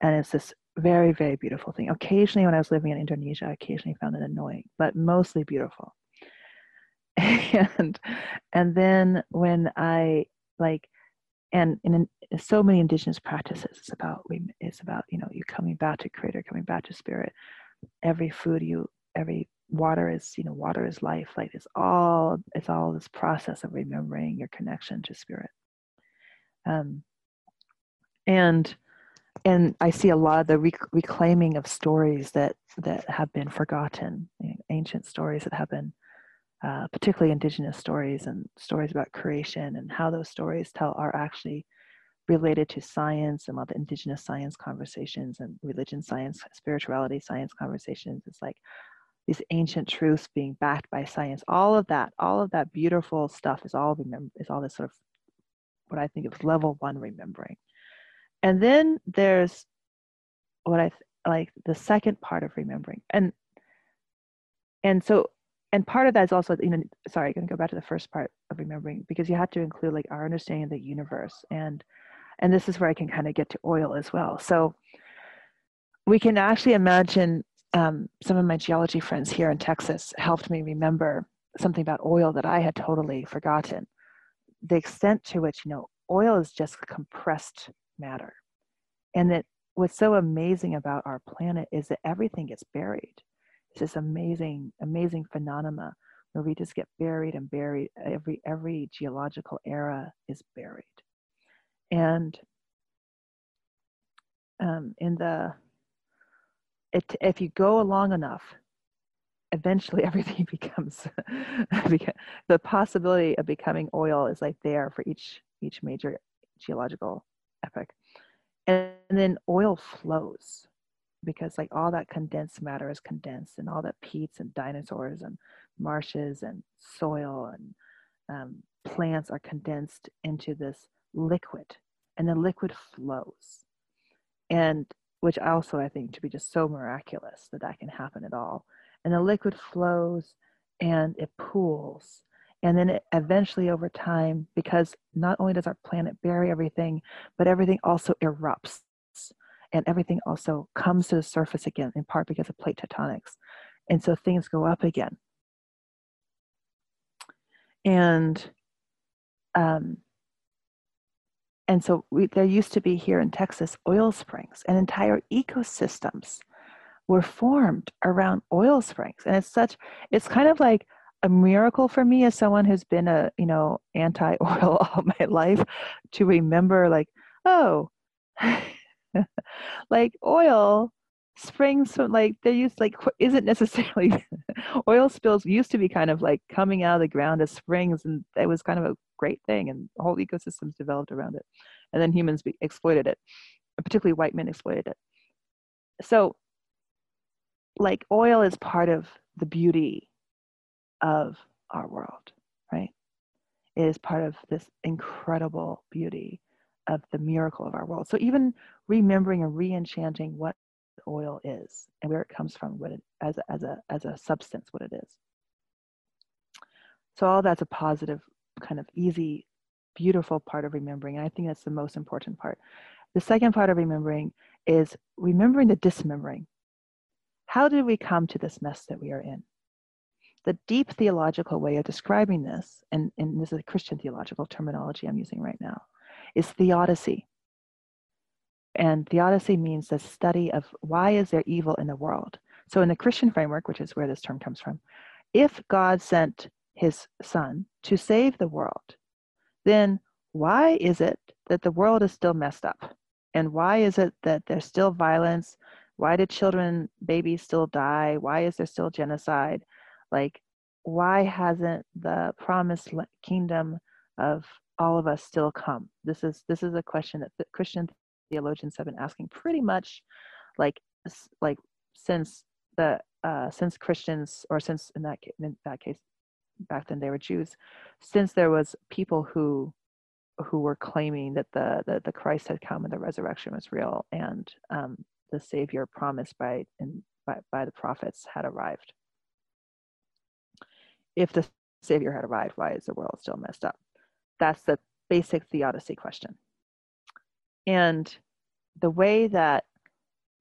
And it's this very, very beautiful thing. Occasionally, when I was living in Indonesia, I occasionally found it annoying, but mostly beautiful. And and then when I like and in, in so many indigenous practices it's about it's about you know you coming back to creator coming back to spirit every food you every water is you know water is life like it's all it's all this process of remembering your connection to spirit um and and i see a lot of the rec- reclaiming of stories that that have been forgotten ancient stories that have been uh, particularly indigenous stories and stories about creation and how those stories tell are actually related to science and all the indigenous science conversations and religion science spirituality science conversations. It's like these ancient truths being backed by science. All of that all of that beautiful stuff is all remember is all this sort of what i think of level one remembering and then there's what i th- like the second part of remembering. And and so and part of that is also you know sorry i'm going to go back to the first part of remembering because you have to include like our understanding of the universe. And and this is where i can kind of get to oil as well. So we can actually imagine um, some of my geology friends here in texas helped me remember something about oil that i had totally forgotten. The extent to which you know oil is just compressed matter. And that what's so amazing about our planet is that everything gets buried. It's this amazing, amazing phenomena where we just get buried and buried. Every every geological era is buried, and um, in the it, if you go along enough, eventually everything becomes the possibility of becoming oil is like there for each each major geological epoch, and, then oil flows because like all that condensed matter is condensed and all that peats and dinosaurs and marshes and soil and um, plants are condensed into this liquid and the liquid flows. And which I also i think to be just so miraculous that that can happen at all. And the liquid flows and it pools and then eventually over time because not only does our planet bury everything but everything also erupts and everything also comes to the surface again, in part because of plate tectonics. And so things go up again. And um, and so we, there used to be here in Texas oil springs, and entire ecosystems were formed around oil springs. And it's such, it's kind of like a miracle for me as someone who's been a you know anti-oil all my life to remember like, oh. like oil springs from like they used like isn't necessarily oil spills used to be kind of like coming out of the ground as springs and it was kind of a great thing and whole ecosystems developed around it and then humans be, exploited it particularly white men exploited it so like oil is part of the beauty of our world right it is part of this incredible beauty of the miracle of our world. So even remembering and re-enchanting what oil is and where it comes from, what it as a, as a as a substance, what it is. So all that's a positive, kind of easy, beautiful part of remembering, and I think that's the most important part. The second part of remembering is remembering the dismembering. How did we come to this mess that we are in? The deep theological way of describing this, and, and this is a Christian theological terminology I'm using right now, is theodicy. And theodicy means the study of why is there evil in the world. So in the Christian framework, which is where this term comes from, if God sent his son to save the world, then why is it that the world is still messed up? And why is it that there's still violence? Why do children, babies still die? Why is there still genocide? Like, why hasn't the promised kingdom of all of us still come? This is this is a question that Christian theologians have been asking pretty much like like since the uh, since Christians or since in that in that case back then they were Jews, since there was people who who were claiming that the, the, the Christ had come and the resurrection was real and um, the Savior promised by, in, by, by the prophets had arrived. If the Savior had arrived, why is the world still messed up? That's the basic theodicy question. And the way that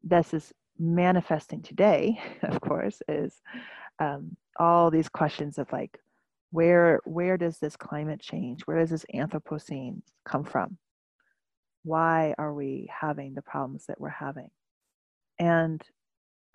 this is manifesting today, of course, is um, all these questions of like, where where does this climate change where does this anthropocene come from why are we having the problems that we're having and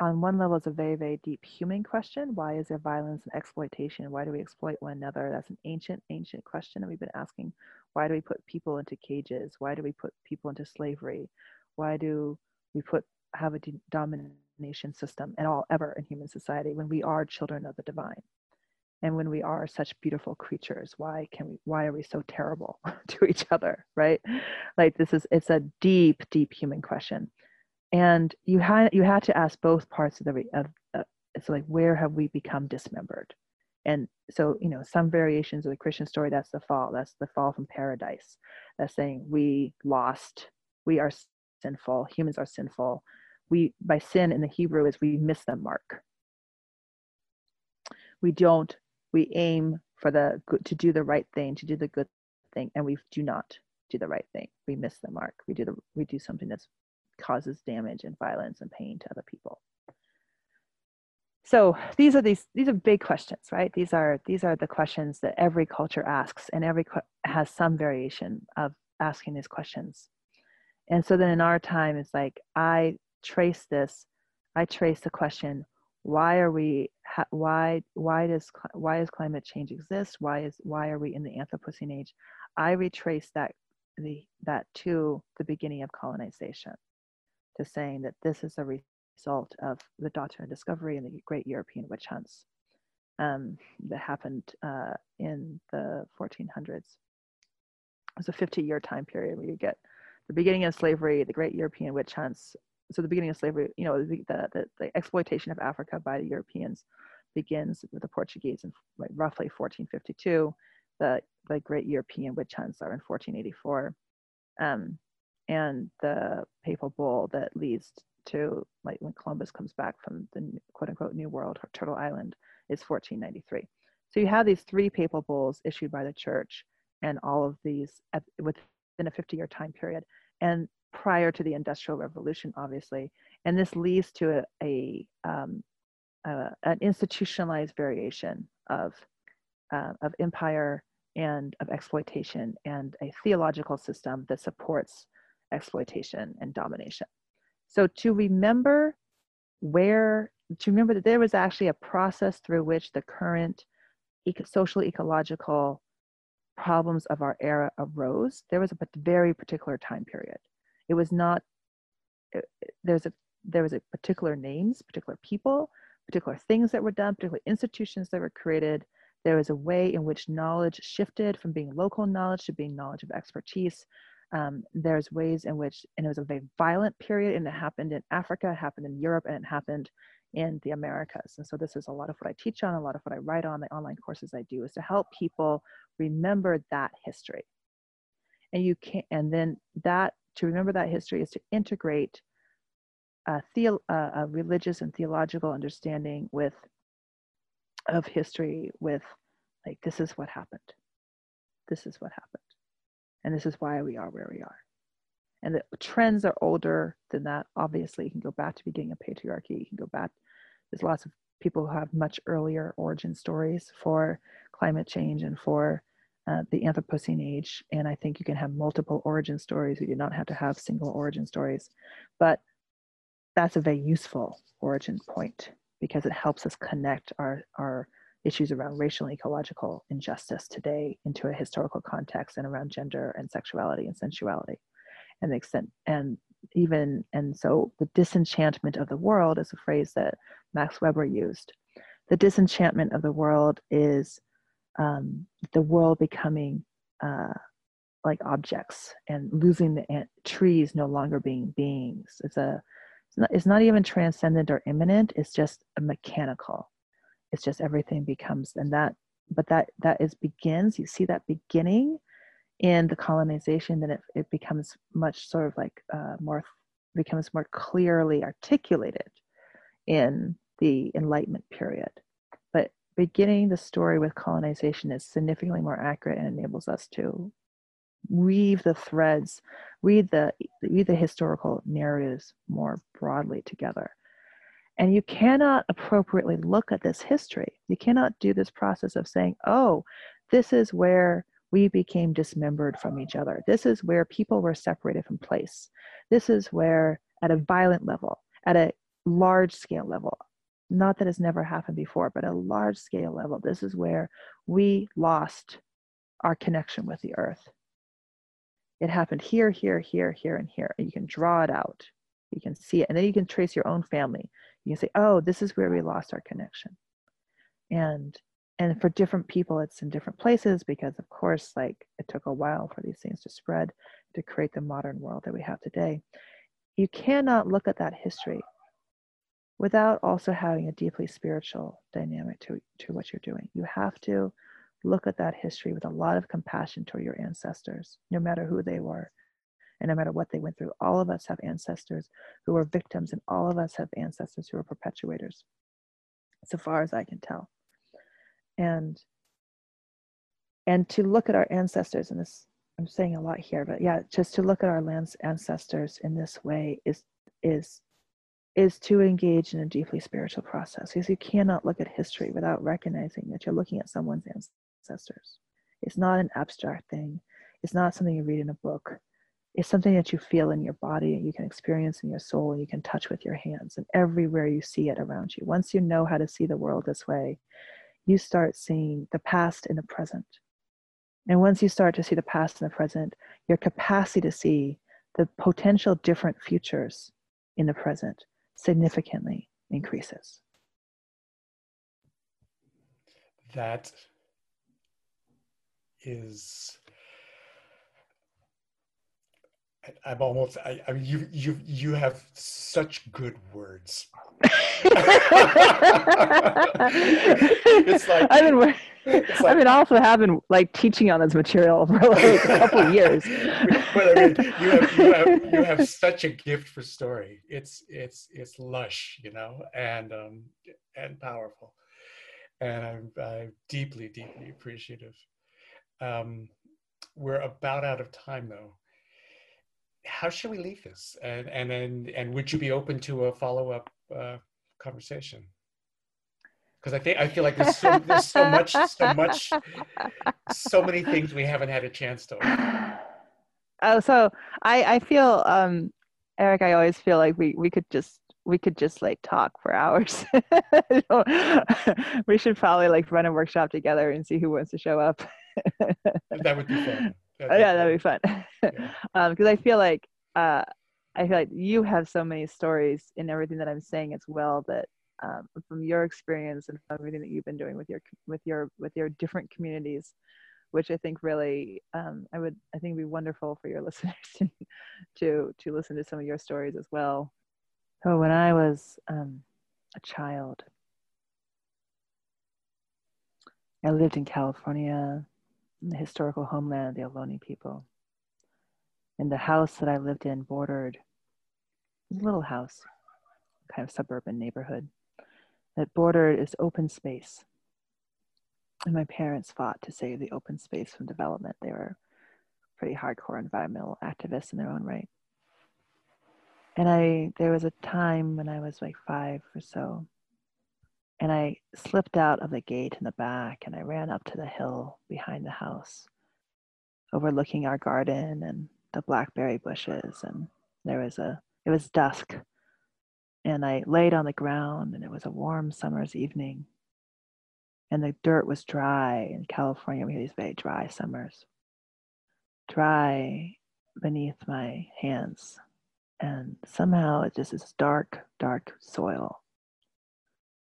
on one level it's a very very deep human question why is there violence and exploitation? Why do we exploit one another? That's an ancient ancient question that we've been asking. Why do we put people into cages? Why do we put people into slavery? Why do we put have a domination system at all ever in human society when we are children of the divine? And when we are such beautiful creatures why can we why are we so terrible to each other? Right? Like this is it's a deep deep human question and you had you had to ask both parts of the of uh, it's like where have we become dismembered? And so you know some variations of the christian story that's the fall that's the fall from paradise. That's saying we lost we are sinful humans are sinful. We by sin in the hebrew is we miss the mark. We don't we aim for the good to do the right thing to do the good thing and we do not do the right thing. We miss the mark. We do the we do something that causes damage and violence and pain to other people. So these are these these are big questions right? These are these are the questions that every culture asks and every has some variation of asking these questions. And so then in our time it's like i trace this i trace the question why are we why why does why does climate change exist? Why is why are we in the anthropocene age? I retrace that the that to the beginning of colonization to saying that this is a result of the of discovery and the great european witch hunts um, that happened uh, in the 1400s it was a 50 year time period where you get the beginning of slavery the great european witch hunts so the beginning of slavery, you know, the, the, the exploitation of Africa by the Europeans begins with the Portuguese in roughly 1452. The, the great European witch hunts are in 1484. Um, and the papal bull that leads to like when Columbus comes back from the quote unquote New World or Turtle Island is 1493. So you have these three papal bulls issued by the church and all of these at, within a 50 year time period. And prior to the Industrial Revolution, obviously. And this leads to a, a um, uh, an institutionalized variation of, uh, of empire and of exploitation and a theological system that supports exploitation and domination. So to remember where, to remember that there was actually a process through which the current eco- social ecological problems of our era arose, there was a very particular time period. It was not, it, there's a, there was a particular names, particular people, particular things that were done, particular institutions that were created. There was a way in which knowledge shifted from being local knowledge to being knowledge of expertise. Um, there's ways in which, and it was a very violent period, and it happened in Africa, it happened in Europe, and it happened in the Americas. And so this is a lot of what I teach on, a lot of what I write on, the online courses I do is to help people remember that history. And you can and then that to remember that history is to integrate a, the, uh, a religious and theological understanding with of history with like this is what happened this is what happened and this is why we are where we are and the trends are older than that obviously you can go back to beginning of patriarchy you can go back there's lots of people who have much earlier origin stories for climate change and for uh, the Anthropocene age. And I think you can have multiple origin stories. You do not have to have single origin stories. But that's a very useful origin point because it helps us connect our, our issues around racial and ecological injustice today into a historical context and around gender and sexuality and sensuality and the extent and even and so the disenchantment of the world is a phrase that max weber used the disenchantment of the world is um, the world becoming uh, like objects and losing the ant- trees no longer being beings. It's a it's not, it's not even transcendent or immanent. It's just a mechanical. It's just everything becomes and that but that that is begins. You see that beginning in the colonization, then it, it becomes much sort of like uh, more becomes more clearly articulated in the Enlightenment period. But beginning the story with colonization is significantly more accurate and enables us to weave the threads, read the read the historical narratives more broadly together. And you cannot appropriately look at this history. You cannot do this process of saying, oh, this is where we became dismembered from each other. This is where people were separated from place. This is where, at a violent level, at a large scale level, not that has never happened before, but a large scale level, this is where we lost our connection with the earth. It happened here, here, here, here, and here. And you can draw it out. You can see it. And then you can trace your own family. You say, oh, this is where we lost our connection. And and for different people it's in different places because of course like it took a while for these things to spread to create the modern world that we have today you cannot look at that history without also having a deeply spiritual dynamic to, to what you're doing you have to look at that history with a lot of compassion toward your ancestors no matter who they were and no matter what they went through all of us have ancestors who were victims and all of us have ancestors who are perpetuators so far as i can tell. And and to look at our ancestors in this i'm saying a lot here but yeah just to look at our land's ancestors in this way is is is to engage in a deeply spiritual process because you cannot look at history without recognizing that you're looking at someone's ancestors. It's not an abstract thing. It's not something you read in a book it's something that you feel in your body and you can experience in your soul and you can touch with your hands and everywhere you see it around you once you know how to see the world this way you start seeing the past and the present. And once you start to see the past and the present, your capacity to see the potential different futures in the present significantly increases. That is I'm almost. I, I mean, you you you have such good words. it's like I've been. Like, I've been also having like teaching on this material for like a couple of years. but I mean, you have, you have you have such a gift for story. It's it's it's lush, you know, and um and powerful, and I'm I'm deeply deeply appreciative. Um, we're about out of time though how should we leave this? And and and, and would you be open to a follow up uh, conversation? Because I think I feel like there's so, there's so much, so much, so many things we haven't had a chance to. Oh, so I I feel um, Eric. I always feel like we we could just we could just like talk for hours. we should probably like run a workshop together and see who wants to show up. that would be fun. That'd yeah, that'd be fun. Because yeah. um, I feel like uh, I feel like you have so many stories in everything that I'm saying as well that um, from your experience and from everything that you've been doing with your with your with your different communities, which I think really um, I would I think would be wonderful for your listeners to, to to listen to some of your stories as well. So when I was um, a child, I lived in California the historical homeland of the Ohlone people. And the house that I lived in bordered a little house, kind of suburban neighborhood, that bordered is open space. And my parents fought to save the open space from development. They were pretty hardcore environmental activists in their own right. And I there was a time when I was like five or so and I slipped out of the gate in the back and I ran up to the hill behind the house, overlooking our garden and the blackberry bushes. And there was a, it was dusk. And I laid on the ground and it was a warm summer's evening. And the dirt was dry. In California, we have these very dry summers. Dry beneath my hands. And somehow it just is dark, dark soil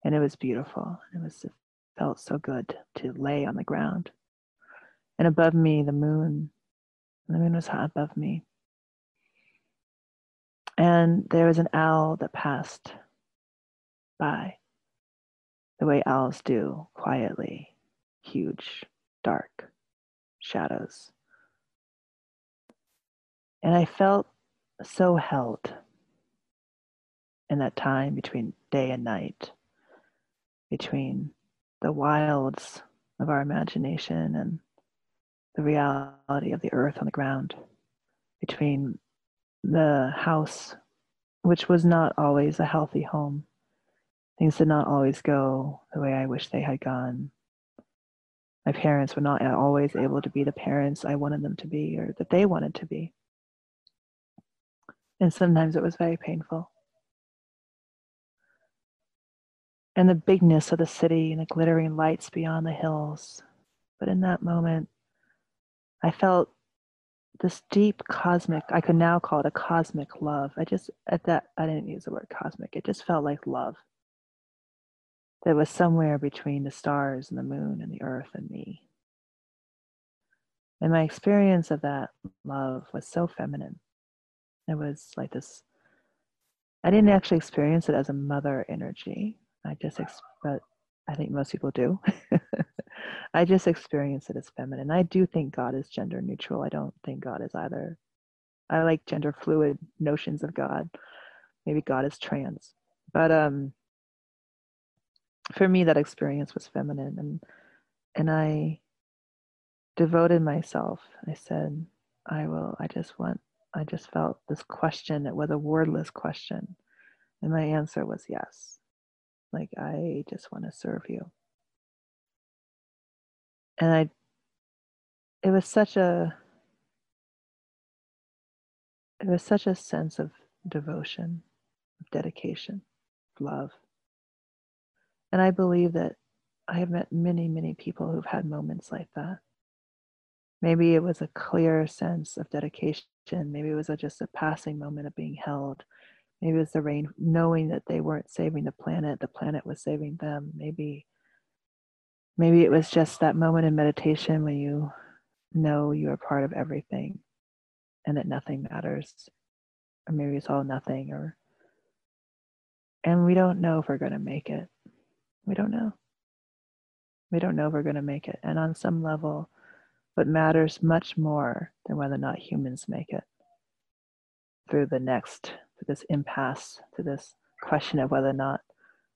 and it was beautiful. It was it felt so good to lay on the ground. And above me, the moon. The moon was high above me. And there was an owl that passed by the way owls do, quietly, huge, dark shadows And I felt so held in that time between day and night, between the wilds of our imagination and the reality of the earth on the ground, between the house, which was not always a healthy home. Things did not always go the way I wish they had gone. My parents were not always able to be the parents I wanted them to be or that they wanted to be. And sometimes it was very painful. And the bigness of the city and the glittering lights beyond the hills. But in that moment, I felt this deep cosmic, I could now call it a cosmic love. I just, at that, I didn't use the word cosmic, it just felt like love that was somewhere between the stars and the moon and the earth and me. And my experience of that love was so feminine. It was like this. I didn't actually experience it as a mother energy. I just, ex- but I think most people do. I just experience it as feminine. I do think God is gender neutral. I don't think God is either. I like gender fluid notions of God. Maybe God is trans. But um for me that experience was feminine and and I devoted myself. I said, I will I just want I just felt this question. It was a wordless question. And my answer was yes. Like, I just want to serve you. And I, it was such a, it was such a sense of devotion, of dedication, of love. And I believe that I have met many, many people who've had moments like that. Maybe it was a clear sense of dedication. Maybe it was a, just a passing moment of being held. Maybe it was the rain, knowing that they weren't saving the planet, the planet was saving them. Maybe, maybe it was just that moment in meditation when you know you are part of everything and that nothing matters. Or maybe it's all nothing, or, and we don't know if we're going to make it. We don't know. We don't know if we're going to make it. And on some level, what matters much more than whether or not humans make it through the next, through this impasse, to this question of whether or not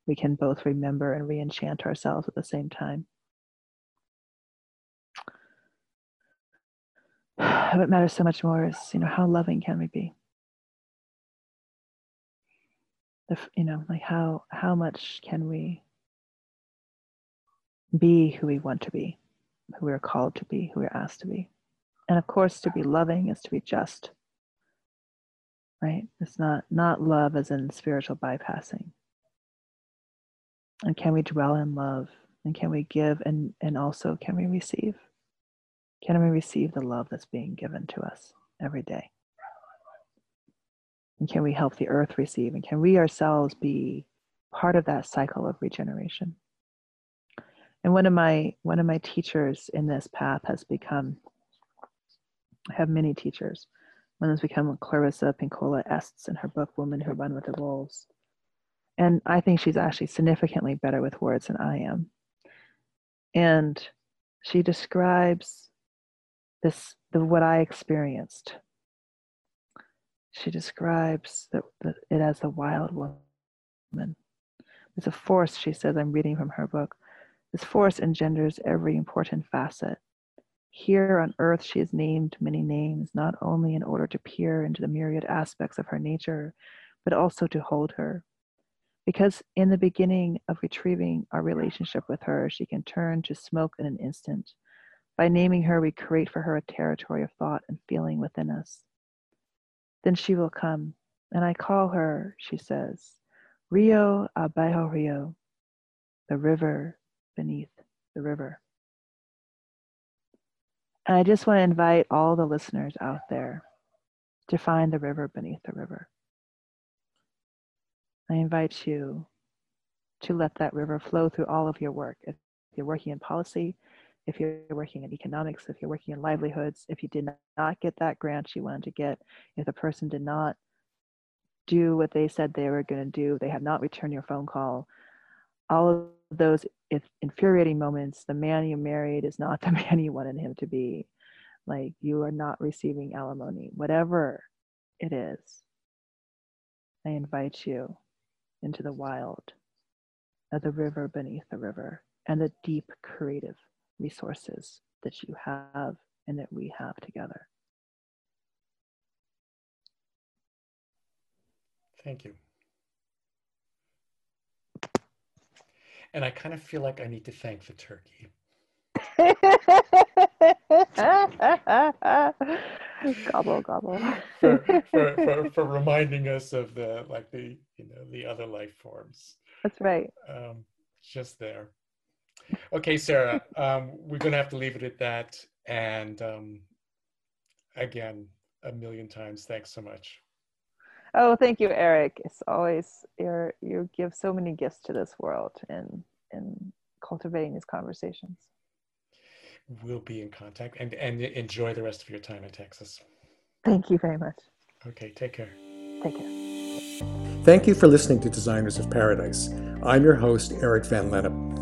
we can both remember and re enchant ourselves at the same time. What matters so much more is, you know, how loving can we be? The, you know, like how how much can we be who we want to be? who we're called to be, who we're asked to be. And of course, to be loving is to be just. Right? It's not not love as in spiritual bypassing. And can we dwell in love? And can we give and, and also can we receive? Can we receive the love that's being given to us every day? And can we help the earth receive? And can we ourselves be part of that cycle of regeneration? and one of my one of my teachers in this path has become I have many teachers. One has become Clarissa Pinkola Estes in her book Women Who Run with the Wolves. And I think she's actually significantly better with words than I am. And she describes this the what I experienced. She describes the, the, it as the wild woman. There's a force, she says, I'm reading from her book, this force engenders every important facet. Here on earth, she is named many names, not only in order to peer into the myriad aspects of her nature, but also to hold her. Because in the beginning of retrieving our relationship with her, she can turn to smoke in an instant. By naming her, we create for her a territory of thought and feeling within us. Then she will come, and I call her, she says, Rio Abajo Rio, the river beneath the river. And I just want to invite all the listeners out there to find the river beneath the river. I invite you to let that river flow through all of your work. If you're working in policy, if you're working in economics, if you're working in livelihoods, if you did not get that grant you wanted to get, if the person did not do what they said they were going to do, they have not returned your phone call, all of those infuriating moments, the man you married is not the man you wanted him to be. like you are not receiving alimony, whatever it is, I invite you into the wild of the river beneath the river and the deep creative resources that you have and that we have together. Thank you. And I kind of feel like I need to thank the turkey. gobble gobble. For, for, for, for, reminding us of the like the you know the other life forms. That's right. Um, just there. Okay sarah um, we're gonna have to leave it at that. And um, again a million times thanks so much oh thank you eric it's always you you give so many gifts to this world in in cultivating these conversations we'll be in contact and, and enjoy the rest of your time in Texas. Thank you very much. Okay, take care. Take care. Thank you for listening to Designers of Paradise. I'm your host, Eric Van Lennep.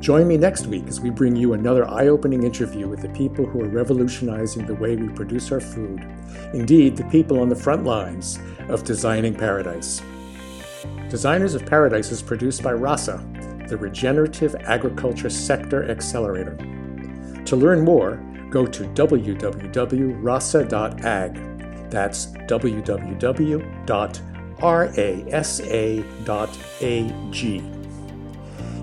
Join me next week as we bring you another eye opening interview with the people who are revolutionizing the way we produce our food. Indeed, the people on the front lines of designing paradise. Designers of Paradise is produced by RASA, the Regenerative Agriculture Sector Accelerator. To learn more, go to www.rasa.ag. That's www.rasa.ag.